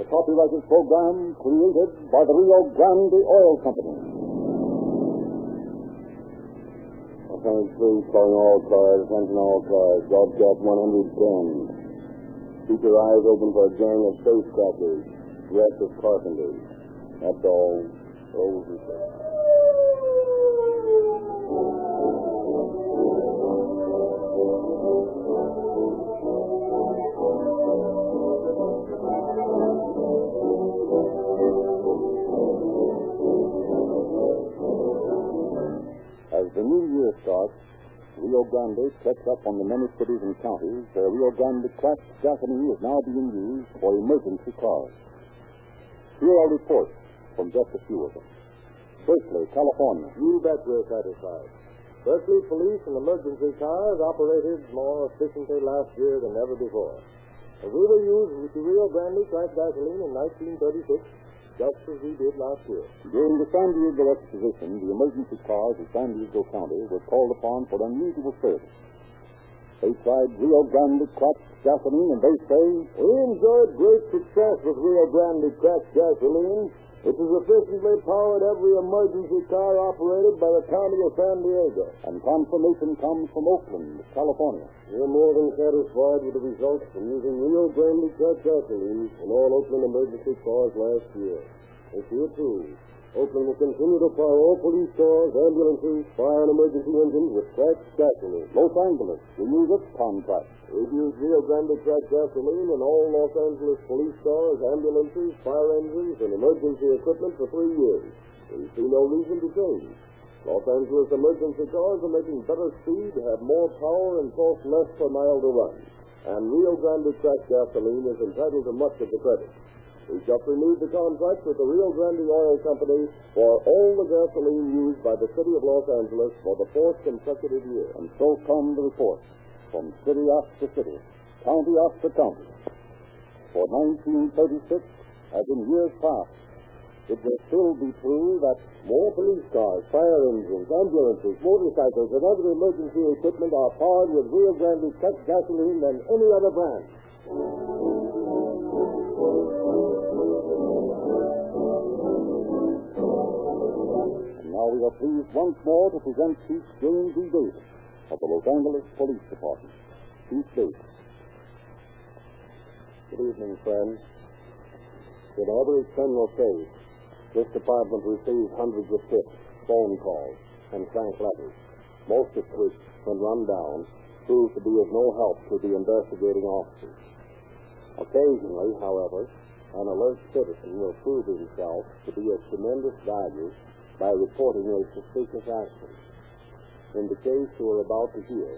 the copyrighted program created by the Rio Grande Oil Company. Offense three, calling all cars, attention all cars, broadcast 110. Keep your eyes open for a gang of safecrackers, dressed as carpenters. That's all. Over. The new year starts, Rio Grande checks up on the many cities and counties where Rio Grande cracked gasoline is now being used for emergency cars. Here are reports from just a few of them. Berkeley, California. You bet we're satisfied. Berkeley police and emergency cars operated more efficiently last year than ever before. And we will use the Rio Grande cracked gasoline in 1936 just as we did last year. During the San Diego exposition, the emergency cars of San Diego County were called upon for unusual service. They tried Rio Grande cracked gasoline, and they say, We enjoyed great success with Rio Grande cracked gasoline. It has efficiently powered every emergency car operated by the county of San Diego. and confirmation comes from Oakland, California. We're more than satisfied with the results from using Rio Grande cracked gasoline in all Oakland emergency cars last year. This year, too, Oakland will continue to power all police cars, ambulances, fire and emergency engines with cracked gasoline. Los Angeles renews its contract. We've used Rio Grande cracked gasoline in all Los Angeles police cars, ambulances, fire engines, and emergency equipment for three years. We see no reason to change. Los Angeles emergency cars are making better speed, have more power, and cost less per mile to run. And Rio Grande cracked gasoline is entitled to much of the credit. We just renewed the contract with the Rio Grande Oil Company for all the gasoline used by the city of Los Angeles for the fourth consecutive year. And so come the reports from city after city, county after county. For 1936, as in years past, it will still be true that More police cars, fire engines, ambulances, motorcycles, and other emergency equipment are powered with Rio Grande cracked gasoline than any other brand. Now we are pleased once more to present Chief James E. Davis of the Los Angeles Police Department. Chief Davis. Good evening, friends. In every criminal case, this department receives hundreds of tips, phone calls, and frank letters, most of which, when run down, prove to be of no help to the investigating officers. Occasionally, however, an alert citizen will prove himself to be of tremendous value by reporting a suspicious action. In the case you are about to hear,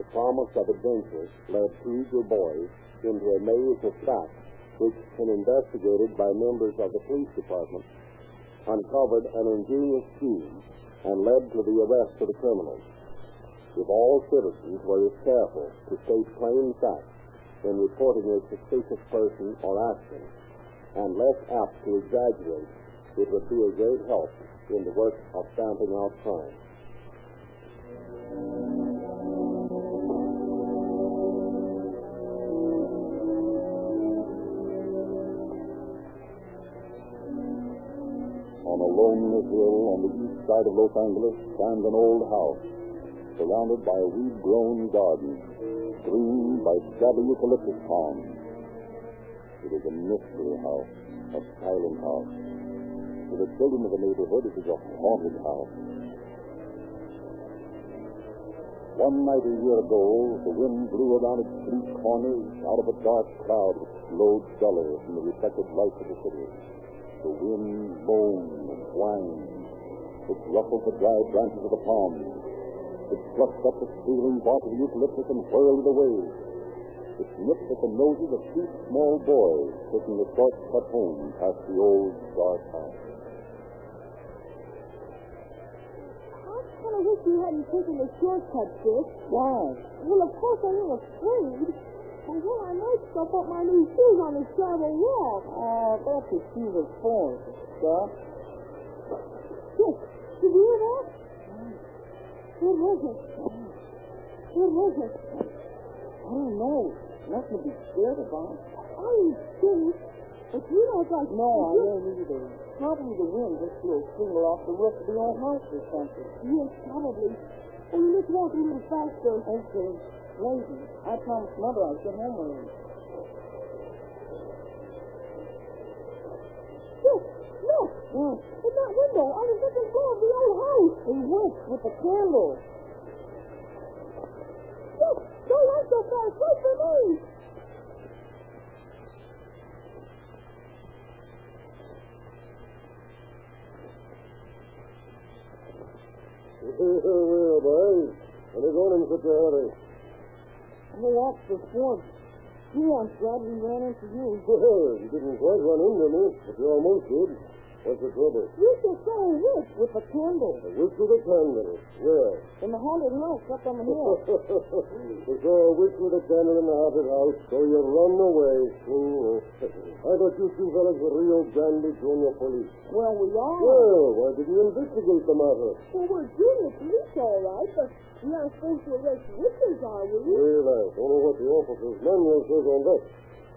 the promise of adventure led two eager boys into a maze of facts which, when investigated by members of the police department, uncovered an ingenious scheme and led to the arrest of the criminals. If all citizens were as careful to state plain facts in reporting a suspicious person or action, and less apt to exaggerate, it would be a great help in the work of stamping out crime. On a lonely hill on the east side of Los Angeles stands an old house, surrounded by a weed-grown garden, screened by scabby eucalyptus palms. It is a mystery house, a silent house. To the children of the neighborhood, it is a haunted house. One night a year ago, the wind blew around its bleak corners out of a dark cloud which glowed dully from the reflected light of the city. The wind moaned and whined. It ruffled the dry branches of the palms. It flushed up the ceiling bark of the eucalyptus and whirled it away. It nipped at the noses of two small boys taking the short-cut home past the old dark house. I of wish you hadn't taken the shortcut, Dick. Why? Well, of course I ain't afraid. When I might stop up my new shoes on this gravel walk. Ah, that's what she was for, Stop. Dick, did you hear that? What was it? What was it? I don't know. Nothing to be scared about. Are you kidding? But you don't like... No, I don't either. Probably the wind just blew a shingle off the roof of the old house or something. Yes, probably. Oh, let's walk a little faster. Okay. Lady, I promised Mother I'd get home early. Look, look. What? In that window on the second floor of the old house. He went with the candle. Look, don't run so fast. Wait for me. Well, boys, are you going in such a hurry? Oh, that's the point. You once said we ran into you. Well, you didn't quite run into me, but you almost did. What's the trouble? You saw a witch. With the candle. A witch with a candle. Where? In the haunted house up on the hill. you saw a witch with a candle in the haunted house, so you run away. I thought you two fellas were Rio Grande Junior police. well, we are. Well, why didn't you investigate the matter? Well, we're junior police, all right, but we aren't supposed to arrest witches, are we? Well, I don't know what the officer's manual says on that.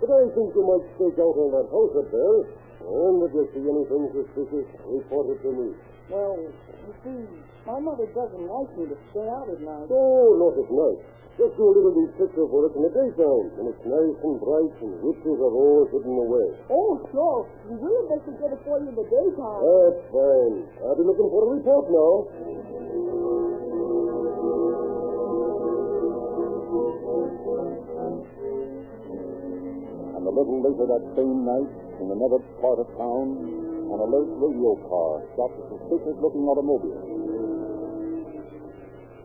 But I think you might stake out on that house up there. And if you see anything suspicious, report it to me. Well, you see, my mother doesn't like me to stay out at night. Oh, not at night. Just do a little bit picture for it in the daytime. When it's nice and bright and witches are all hidden away. Oh, sure. We will investigate it for you in the daytime. That's fine. I'll be looking for a report now. And a little later that same night, in another part of town, an alert radio car stopped a suspicious looking automobile.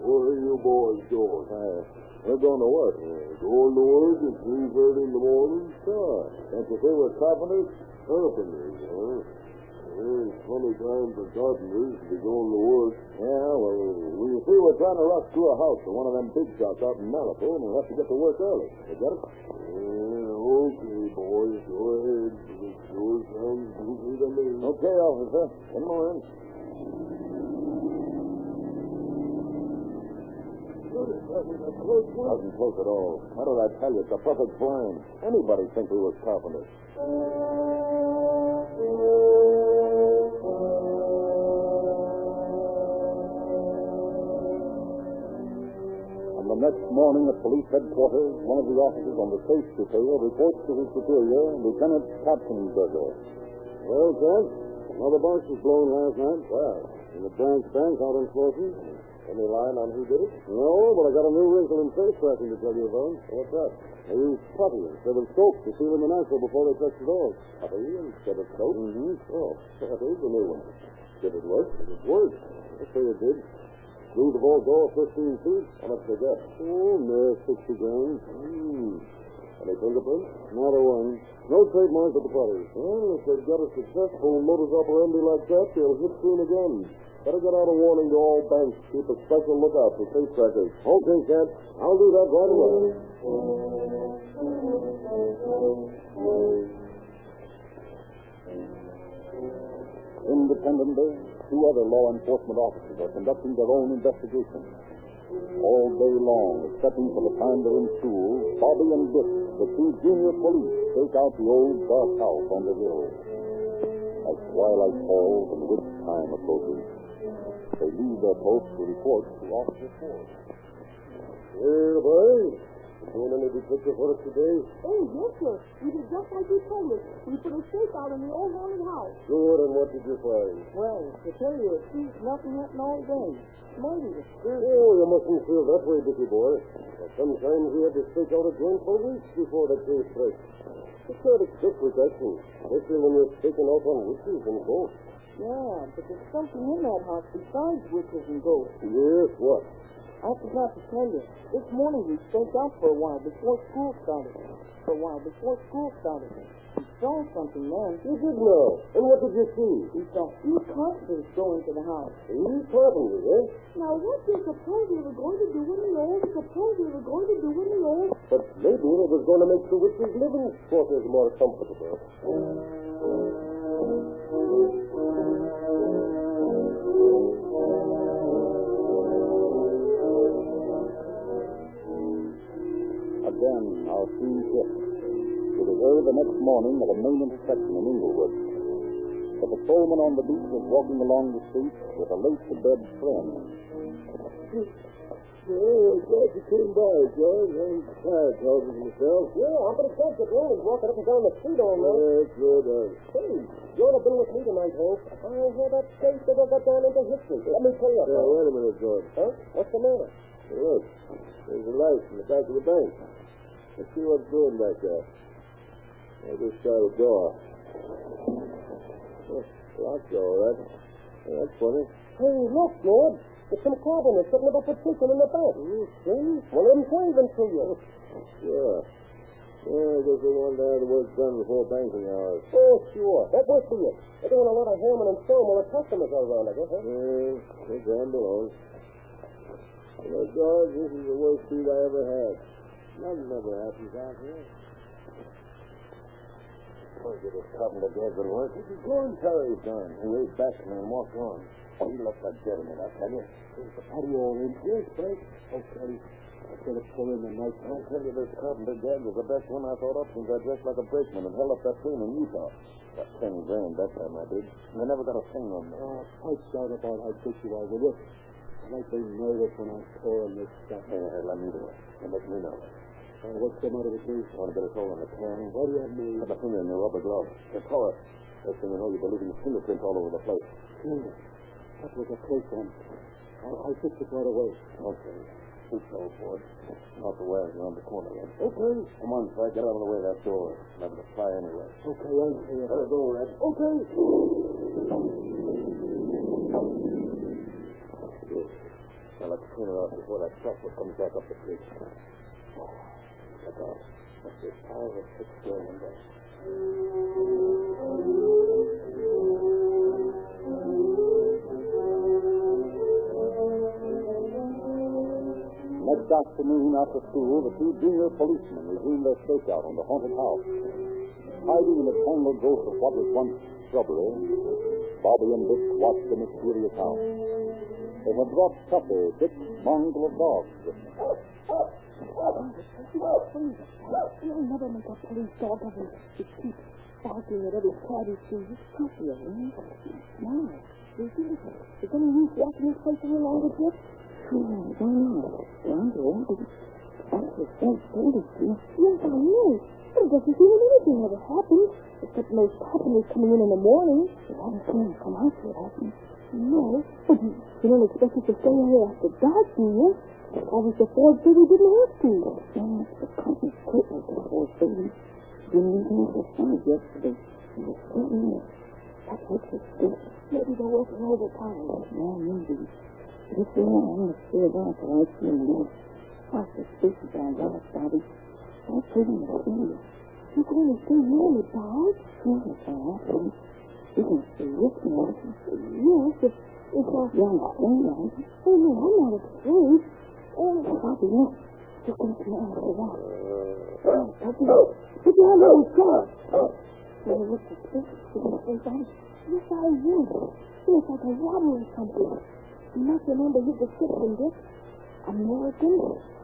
What are you boys doing? Uh, we're going to work. going to work at 3.30 in the morning? Sure. Don't you say we're carpenters? Carpenters, huh? Yeah, it's funny time for carpenters to be going to work. Yeah, well, we see we're trying to rush through a house for one of them big shots out in Malibu, and we'll have to get to work early. You get it? Yeah, okay, boys. Go ahead. It sure sounds goofy. Okay, officer. One more in. Doesn't close at all. How did I tell you? It's a perfect blind. Anybody think we were carpenters. Next morning at police headquarters, one of the officers on the safe detail reports to his superior, Lieutenant Captain Katzenberger. Well, Kent, another bunch was blown last night. Well, in the branch bank out in Slauson. Any line on who did it? No, but I got a new wrinkle in face tracking to tell you about. What's that? They used putty instead of soap to seal in the nitro before they touched the doors. Putty instead of soap? Mm-hmm. Oh, that is the new one. Did it work? It worked. I say it did. Through the vault door 15 feet. How much they get? Oh, near 60 grand. Hmm. Any fingerprints? Not a one. No trademark of the putty. Well, if they've got a successful modus operandi like that, they'll hit soon again. Better get out a warning to all banks. Keep a special lookout for safe crackers. Okay, Kent. I'll do that right away. Independently, two other law enforcement officers are conducting their own investigation. All day long, excepting for the time they're in school, Bobby and Dick, the two junior police, take out the old dark house on the hill. As twilight falls and witch time approaches, they leave their post to report to Officer Ford. Well, boys, doing any picture for us today? Oh, yes, sir. We did just like you told us. We put a stake out in the old haunted house. Good, and what did you find? Well, to tell you the truth, nothing happened all day. Maybe the spirit. Oh, you mustn't feel that way, Dickie boy. Sometimes we had to stake out a joint for weeks before the case breaks. It's sort of quick protection, especially when you're staking out on witches and ghosts. Yeah, but there's something in that house besides witches and ghosts. Yes, what? I forgot to tell you. This morning we staked out for a while before school started. For a while before school started. We saw something then. You did know. And what did you see? We saw two carpenters go into the house. These carpenters, eh? Now, what do you suppose we were going to do in the old? Suppose we were going to do in the old? But maybe it was going to make the witches' living quarters more comfortable. Again, our scene shifts. It is early the next morning of a main inspection in Inglewood. But the patrolman on the beat was walking along the street with a late-to-bed friend. Oh, glad you came by, George. I'm tired talking to myself. Yeah, I'm pretty close to Glenn. He's walking up and down the street all night. That's good. Uh, Hey, you ought to be with me tonight, Hank. I hear that case that got down into history. Let me tell you. yeah, wait a minute, George. Huh? What's the matter? Hey, look, there's a light in the back of the bank. Let's see what's doing back there. I just shut the door. Oh, locked all right. Hey, that's funny. Hey, look, George. There's some cabinets sitting up a chicken in the back. Hmm, See? One of them caving to you. Sure. Yeah, I guess they wanted to have the work done before banking hours. Oh, sure. That works for you. They're doing a lot of hammering and sewing while the customers are around, I guess, huh? Yeah, they gamble on. You know, George, this is the worst beat I ever had. Nothing ever happens out here. Told you this carpenter dad would work. Could go and tell his son. He waved back to me and walked on. He looked like gentleman, I tell you. Is the patio in? Yes, Frank. Okay. I said to pull in the night. I tell you, this carpenter dad was the best one I thought up since I dressed like a brakeman and held up that train in Utah. Got ten grand that time I did. And I never got a thing on me. Uh, pipe down about how big you are, will you? I might be nervous when I'm pouring this stuff. Hey, hey, let me do it. And let me know. Uh, what's the matter with me? Want to get us all in the can? What do you mean? Put a finger in your rubber glove. Throw it. Next thing you know, you'll be leaving fingerprints all over the place. Hmm. That was a close one. I'll, I'll fix it right away. Okay. Shoot old boy. Out the way around the corner then. Okay. Come on, Fred. Get out of the way of that door. Never to fly anyway. Okay, I'm here. Let it go, Red. Okay. Now let's clean before that comes back up the creek. Look this pile of six there? Next afternoon after school, the two junior policemen resumed their stakeout on the haunted house. Hiding in a tangled growth of what was once shrubbery, Bobby and Dick watched the mysterious house. They had brought supper, Dick's mongrel dogs. you'll never make a police dog of it. It keeps barking at every cat he sees. It's creepy, isn't it? No. Is it? Is any use watching this place any longer, Dick? Sure, why not? Longer? That's the first us to. Yes, I know. But it doesn't seem anything ever happened. Except those companies coming in in the morning. You haven't seen come out yet, have you? No. But you, you don't expect us to stay here after dark, do you? I was the Ford baby didn't have to. Yes, the company's quitting the Ford baby. Didn't even have the sun yesterday. It was certainly it. That makes us think. Maybe they're working overtime. Yeah, maybe. But if they are, I'm going to stay there I see them leave. How suspicious I was, Bobby. That's pretty mysterious. You're going to stay here in the dark? Yes, I have You're with aren't you? Yes, if, if I... Yeah, I'm afraid. Oh, no, I'm not afraid. Oh, Bobby, look. You're to come out of that. Oh, Bobby, put your hand on his jaw. Will you look suspicious? You're going to say something? Yes, I would. Feels like a robber or something. You must remember his description, Dick. American?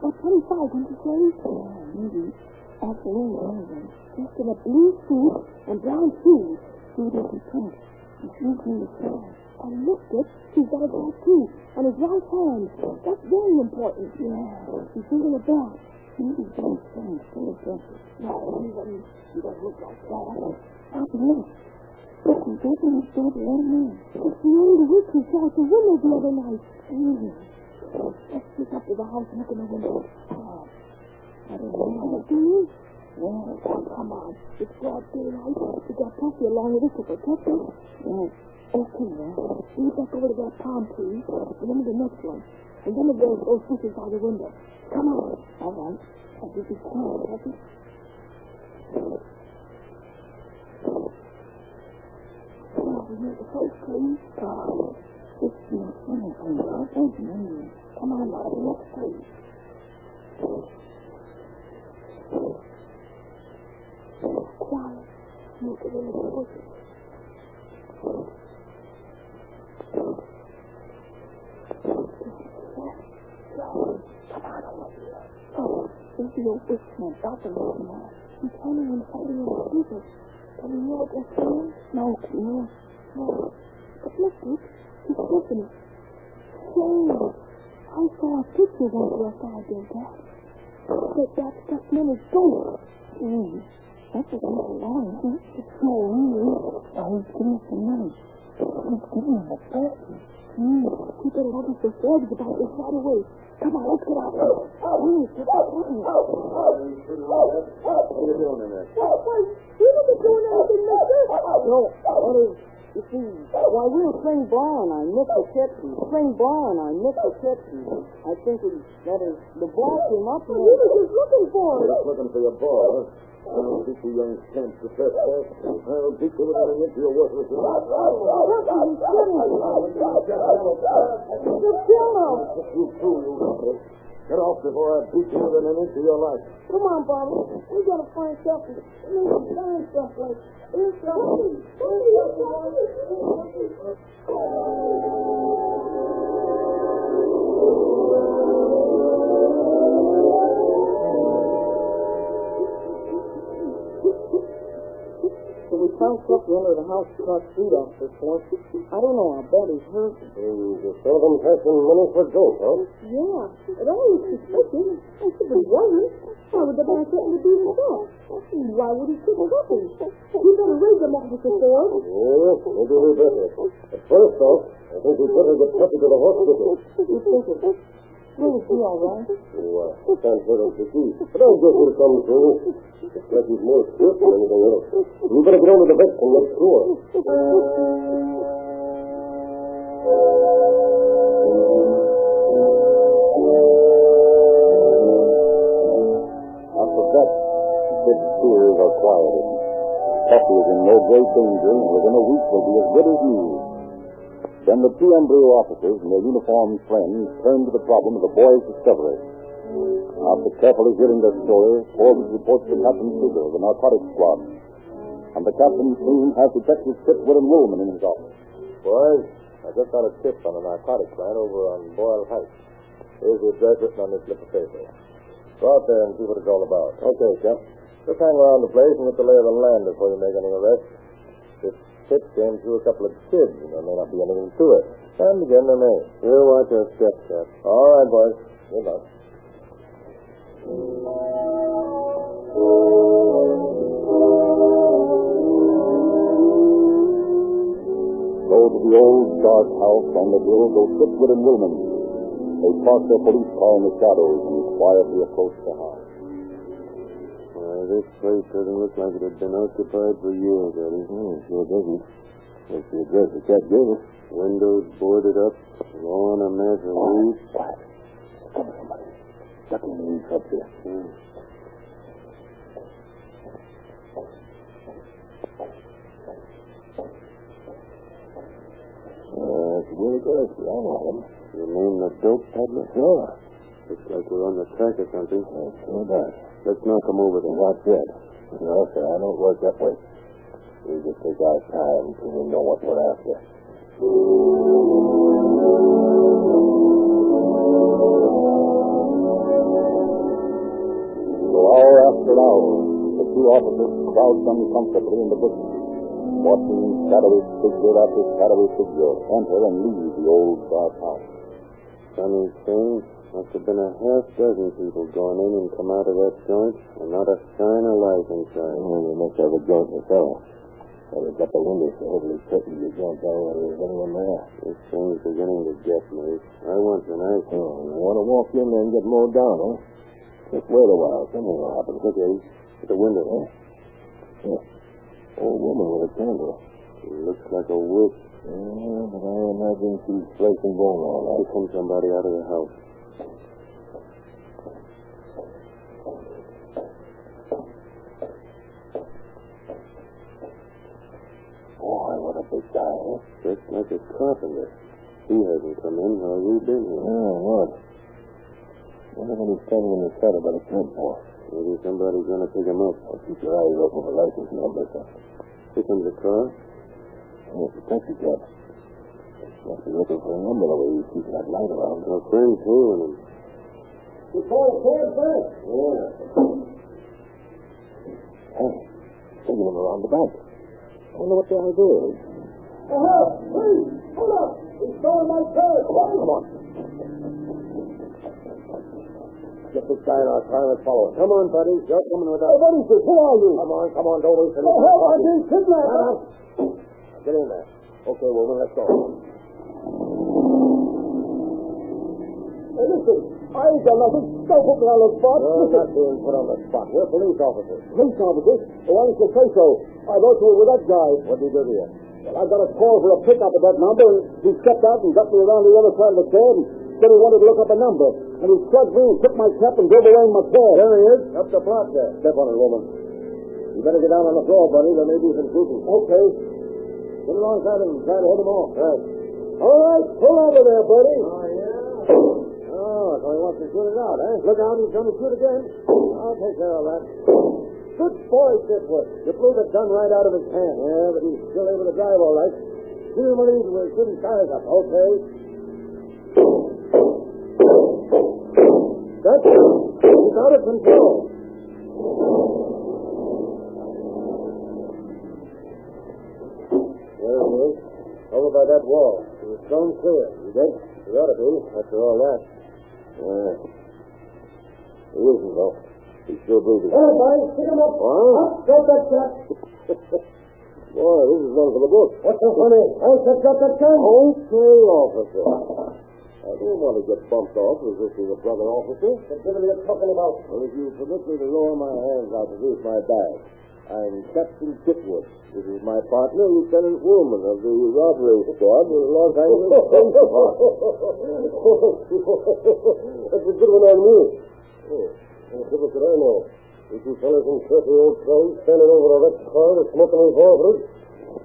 Or 25, didn't you say? Yeah, maybe. Absolutely. Just in a blue suit and brown shoes. Isn't pink. He's using the hair. And he's got a tattoo on his right hand. That's very important. Yeah. He's holding a bell. Maybe going to full of he doesn't, look like that. And look. Look, he's opening his door to. It's the only witch who saw out the window the other night. Mm. Let's sneak up to the house and look in the window. Oh. I don't know do. Well, come on. It's broad daylight. We got Puffy along with us to protect us. Yes. Okay, well, we back over to that palm tree, and then to the next one. And then we'll go those fishes by the window. Come on. All right. I'll give you quiet, Puffy. Oh, we hear the first tree. Oh, it's not funny. Oh, thank you. Come on, now, the next tree. Look at the bushes. The old bushman. Stop and people. Can you hear what they're saying? No, you? No. But look. He's it. Say, I saw a picture once after I did that. That that stuff man is ghost. Mm. That's what I'm. It's so weird. Now he's giving some money. Giving us a present. We better have us the flags about this right away. Come on, let's get out. Get out. What are you doing in there? Wasn't doing anything, mister. No, what is, you see, why we were playing ball and I the Ketchum. Playing ball and I the. I think it, that is, the ball came up and... We were just looking for it. Just looking for your ball, huh? I'll beat you young scamps to first ball. I'll beat you without an inch of your worthless The pillow. You fool, you roughneck. Get off before I beat you within an inch of your life. Come on, Bobby. We gotta find something. We need to find someplace. There's something. So we found something under the house across the street off this. I don't know, I bet he's hurt. Mm, you seldom passing money for gold, huh? Yeah, it always suspicious. I said it wasn't. Why would the man threaten to do himself? Why would he kick puppies? You better raise them, Officer Ford. Yes, maybe we better. But first off, I think we better get Puppy to the hospital. You think it? Will be all right? Oh, uh, can't hurt him to see. But I guess he'll come through. Looks like he's more swift than anything else. We better get over the vet and make sure. After that, Sid's fears are quieted. Puppy is in no great danger, and within a week will be as good as new. Then the two embryo officers and their uniformed friends turn to the problem of the boy's discovery. After carefully hearing their story, Forbes reports to Captain Seeger of the narcotics squad. And the captain's team has Detective Chitwood and Woolman in his office. Boys, I just got a tip on a narcotics plant over on Boyle Heights. Here's the address written on this slip of paper. Go out there and see what it's all about. Okay, Cap. Just hang around the place and get the lay of the land before you make any arrests. Tip came through a couple of kids, and there may not be anything to it. And again, there may. We'll watch our steps, Cap. All right, boys. Good luck. Go to the old dark house on the hill go Chitwood and Woolman. They park their police car in the shadows and quietly approach the house. This place doesn't look like it had been occupied for years, Eddie. Hmm, sure doesn't. What's the address the cat gave us? Windows boarded up, lawn a mess of weeds. Quiet. Come on, somebody. Duck in the weeds up there. Uh, it's really good. I know him. You mean the dope peddler? Sure. Looks like we're on the track or something. It sure does. Let's knock him over there. Not yet. No, sir, I don't work that way. We just take our time till we know what we're after. So hour after hour, the two officers crouched uncomfortably in the bushes, watching shadowy figure after shadowy figure enter and leave the old dark house. Funny thing, must have been a half dozen people gone in and come out of that joint, and not a sign of life inside. Well, they must have a joint in the cellar. Well, they've got the windows so heavily curtained you can't tell whether there's anyone there. This thing's beginning to get me. I want an ice. Oh, you want to walk in there and get mowed down, huh? Just wait a while. Something will happen. Look, at the window, huh? Yeah. Old woman with a candle. Looks like a witch. Yeah, but I imagine she's placing bone all Here comes somebody out of the house. Boy, what a big guy, huh? Just like a carpenter. He hasn't come in while we've been here. Yeah, what? Wonder when he's standing in the cellar by the tent for. Maybe somebody's going to pick him up. Well, keep your eyes open for license numbers. Huh? Here comes a car. Yeah, it's a taxi cab. Must be looking for a number the way he's keeping that light around. Our friend's hailing him. You called Ford back? Yeah. Hey, taking him around the back. I wonder what the idea is. Uh-huh. Get this guy in our car and follow. Come on, buddy. You're coming with us. Is this? Who are you? Come on, come on. Don't waste any Oh, help, I'm being kidnapped. Get in there. Okay, woman, let's go. Hey, listen, I ain't done nothing. Don't put me on the spot. You're listen, not being put on the spot. We're police officers. police officers. Well, why didn't you say so? I you were with that guy. What did you do to you? Well, I got a call for a pickup at that number, and he stepped out and got me around the other side of the cab and said he wanted to look up a number. And he slugged me and took my cap and drove away in my car. There he is. Up the block there. Step on it, woman. You better get down on the floor, buddy. There may be some shooting. Okay. Get alongside him and try to hit him off. Right. All right, pull over there, buddy. Oh, yeah? Oh, so he wants to shoot it out, eh? Look out, he's going to shoot again. I'll take care of that. Good boy, Chitwood. You blew the gun right out of his hand. Yeah, but he's still able to drive all right. Shoot him when he's we're shooting tires up, okay? That's. He's out of control. There he is. Over by that wall. He's stone clear. You dead? He ought to be, after all that. Yeah. He isn't, though. He's still breathing. Buddy, pick him up. What? Up, drop that cap. Boy, this is one for the book. What's so funny? Catch up that gun. Okay, officer. I don't want to get bumped off resisting a brother officer. Consider me a talking about. Well, if you permit me to lower my hands, I'll produce my badge. I'm Captain Chitwood. This is my partner, Lieutenant Woolman of the robbery squad of Los Angeles Police Department. That's a good one on me. Oh, what difference did I know? You two fellas in filthy old clothes standing over a wrecked car with smoking revolvers.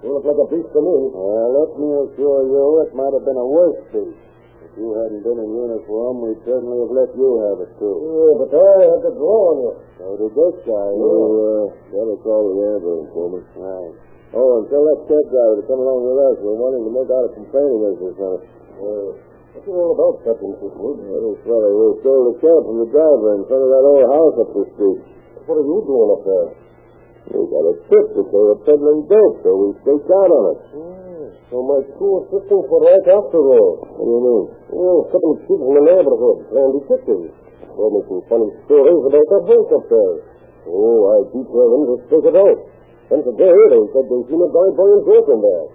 You look like a beast to me. Well, let me assure you, it might have been a worse beast. If you hadn't been in uniform, we'd certainly have let you have it, too. Yeah, but I had the draw on you. So did this guy. You, uh, better call the ambulance, woman. Right. Oh, and tell that cab driver to come along with us. We're wanting to make out a complaining of this fellow. Uh, what's it all about, Captain Chitwood? This fellow who stole the cab from the driver in front of that old house up the street. What are you doing up there? We got a tip that they were peddling dope, so we staked out on it. So my two assistants were right after all. What do you mean? Well, a couple of people in the neighborhood, and detectives. Told me some funny stories about that house up there. Oh, I detailed them to stick it out. And today they said they seen a guy buying dope in there.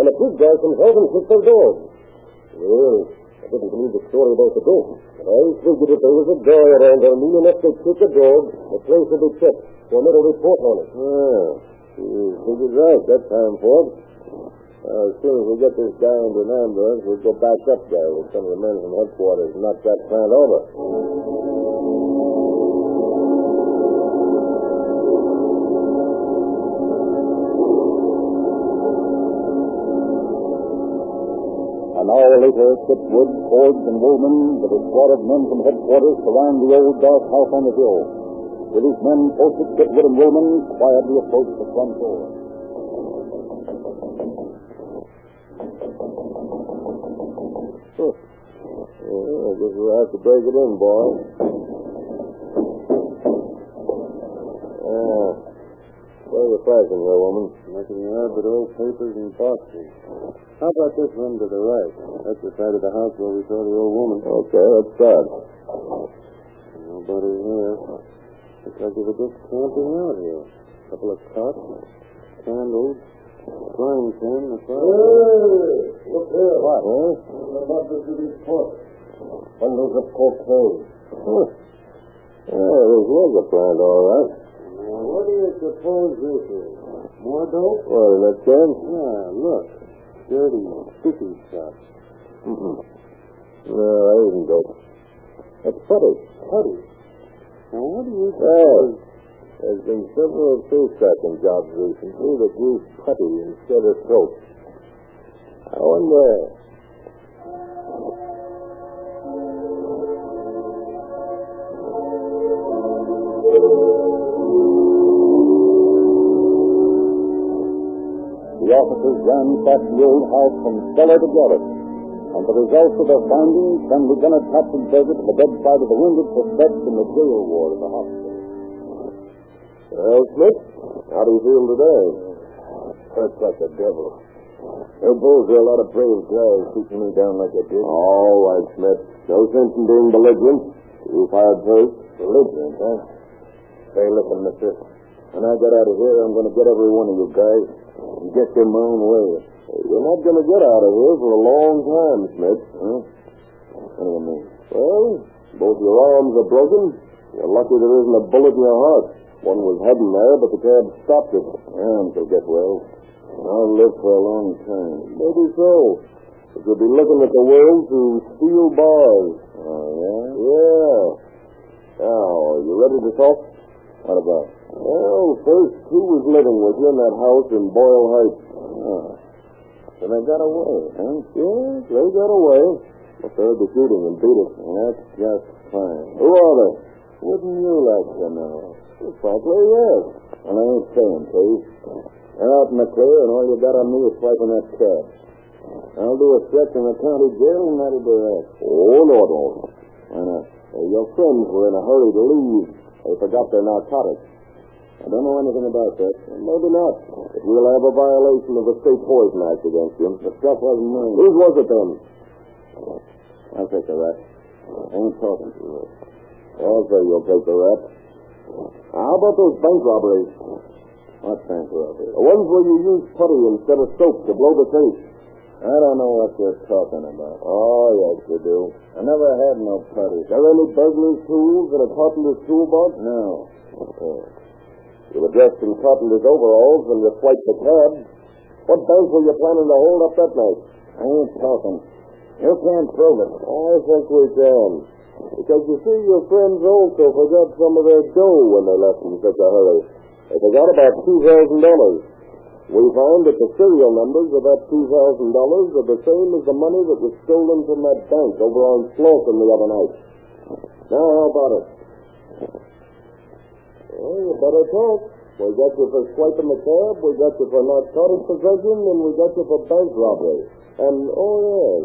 And a big guy comes out and kicks their dog. Well, didn't believe the story about the dope. But I figured if there was a guy around there mean enough to kick a dog, the place would be checked. So I made a report on it. Yeah. You figured right that time, Forbes. Uh, as soon as we get this guy into an ambulance, we'll go back up there with some of the men from headquarters and knock that plant over. An hour later, Chitwood, Forbes, and Woolman, with a squad of men from headquarters, surround the old dark house on the hill. With his men posted, Chitwood and Woolman quietly approach the front door. Yeah, uh, I guess we'll have to break it in, boys. Yeah. Uh, What are you pricing here, woman? Nothing there but old papers and boxes. How about this room to the right? That's the side of the house where we saw the old woman. Okay, let's start. Nobody here. Looks like they were just camping out here. A couple of cots, candles, frying pan, a fire. Hey, look here. What? Huh? The boxes of these pork. Bundles of cocaine. Huh. Yeah, this was a plant, all right. Now, what do you suppose this is? More dope? What, in that can? Yeah, look. Dirty, sticky stuff. Mm-mm. No, that isn't dope. That's putty. Putty. Now, what do you suppose? there's been several safe cracking jobs recently that use putty instead of soap. I wonder. The officers ransacked the old house from cellar to garret, and the results of their findings sent Lieutenant Patson Burger to the bedside of the wounded suspect in the jail ward of the hospital. Well, Smith, how do you feel today? Hurts like the devil. Them bulls are a lot of brave guys shooting me down like they did. All right, Smith. No sense in being belligerent. You fired first. Belligerent, huh? Say, listen, mister. When I get out of here, I'm going to get every one of you guys and get my own way. You're not going to get out of here for a long time, Smith. Huh? What do you mean? Well, both your arms are broken. You're lucky there isn't a bullet in your heart. One was heading there, but the cab stopped it. Arms will get well. I'll live for a long time. Maybe so. But you'll be looking at the world through steel bars. Oh, yeah? Yeah. Now, are you ready to talk? What about? Well, first, who was living with you in that house in Boyle Heights? Oh. So they got away, huh? Yes, they got away. But they heard the shooting and beat it. That's just fine. Who are they? Wouldn't you like to know? Well, frankly, yes. And I ain't saying, please. They're out in the clear, and all you got on me is swiping that cab. I'll do a stretch in the county jail, and that'll be that. Oh, no, no. Why not? Uh, your friends were in a hurry to leave. They forgot their narcotics. I don't know anything about that. Maybe not. But we'll have a violation of the State Poison Act against you. The stuff wasn't mine. Whose was it then? I'll take the rat. I ain't talking to you. I'll say you'll take the rap. How about those bank robberies? What bank robberies? The ones where you use putty instead of soap to blow the safe. I don't know what you're talking about. Oh, yes, you do. I never had no putty. There any burglar's tools that are in a carpenter's toolbox? No. Oh. You were dressed in carpenter's overalls and you swiped the cab. What bank were you planning to hold up that night? I ain't talking. You can't prove it. Oh, I think we can. Because you see, your friends also forgot some of their dough when they left in such a hurry. They forgot about $2,000. We found that the serial numbers of that $2,000 are the same as the money that was stolen from that bank over on Slauson the other night. Now, how about it? Well, you better talk. We got you for swiping the cab, we got you for not narcotic possession, and we got you for bank robbery. And, oh, yes,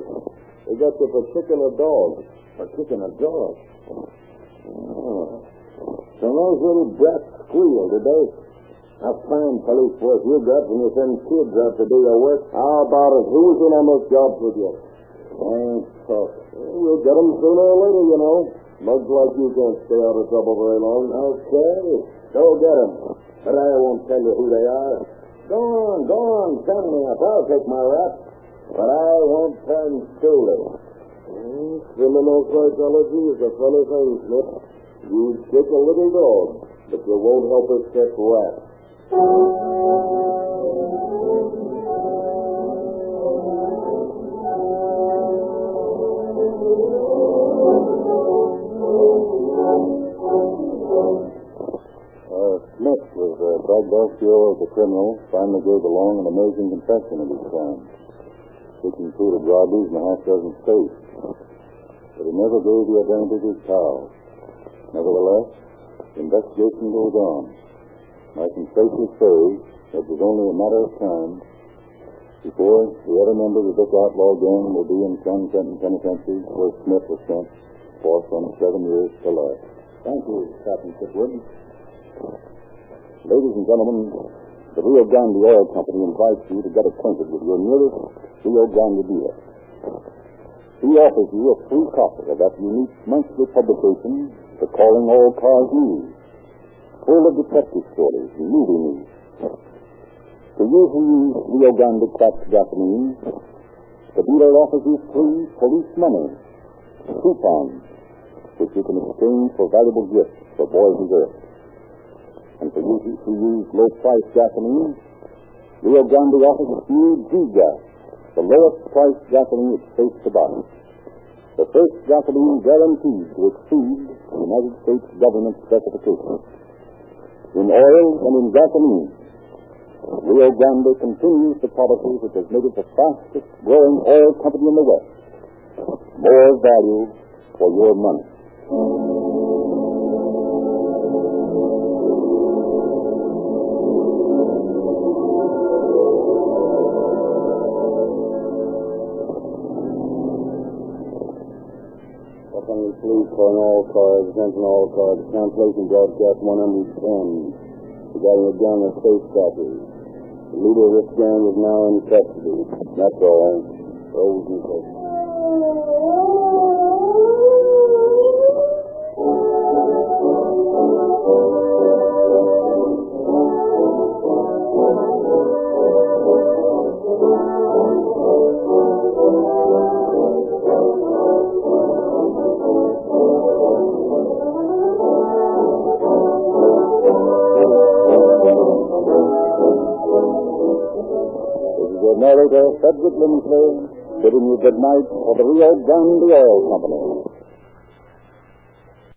we got you for kicking a dog. For kicking a dog? Mm. Oh. So those little brats squealed, did they? A fine police force you got when you send kids out to do your work. How about it? Who's in on those jobs with you? Ain't tough. We'll get them sooner or later, you know. Mugs like you can't stay out of trouble very long. Okay. Go get them. But I won't tell you who they are. Go on, go on. Send me up. I'll take my rap. But I won't turn stoolie. Mm, criminal psychology is a funny thing, Smith. You kick a little dog, but you won't help us catch rats. Smith was uh, dragged off shore as a criminal, finally gave a long and amazing confession of his crime, which included robberies in a half dozen states. But he never gave the identity of his pal. Nevertheless, the investigation goes on. I can safely say that it was only a matter of time before the other members of this outlaw gang will be in San Quentin Penitentiary, where Smith was sent for some seven years to life. Thank you, Captain Chitwood. Ladies and gentlemen, the Rio Grande Oil Company invites you to get acquainted with your nearest Rio Grande dealer. He offers you a free copy of that unique monthly publication, The Calling All Cars News, full of detective stories movie news. To you who use Rio Grande cracked gasoline, the dealer offers you free police money, coupons, which you can exchange for valuable gifts for boys and girls. And for you who use low-priced gasoline, Rio Grande offers a you G-Gas, the lowest priced gasoline it's safe to buy. The first gasoline guaranteed to exceed the United States government specifications. In oil and in gasoline, Rio Grande continues the policy which has made it the fastest growing oil company in the West. More value for your money. Calling all cars, attention all cars, cancellation broadcast 110. regarding a gang of safe crackers. The leader of this gang is now in custody. That's all. Rose and Cook. Narrator, Frederick Lindsley, bidding you good night for the Rio Grande Oil Company.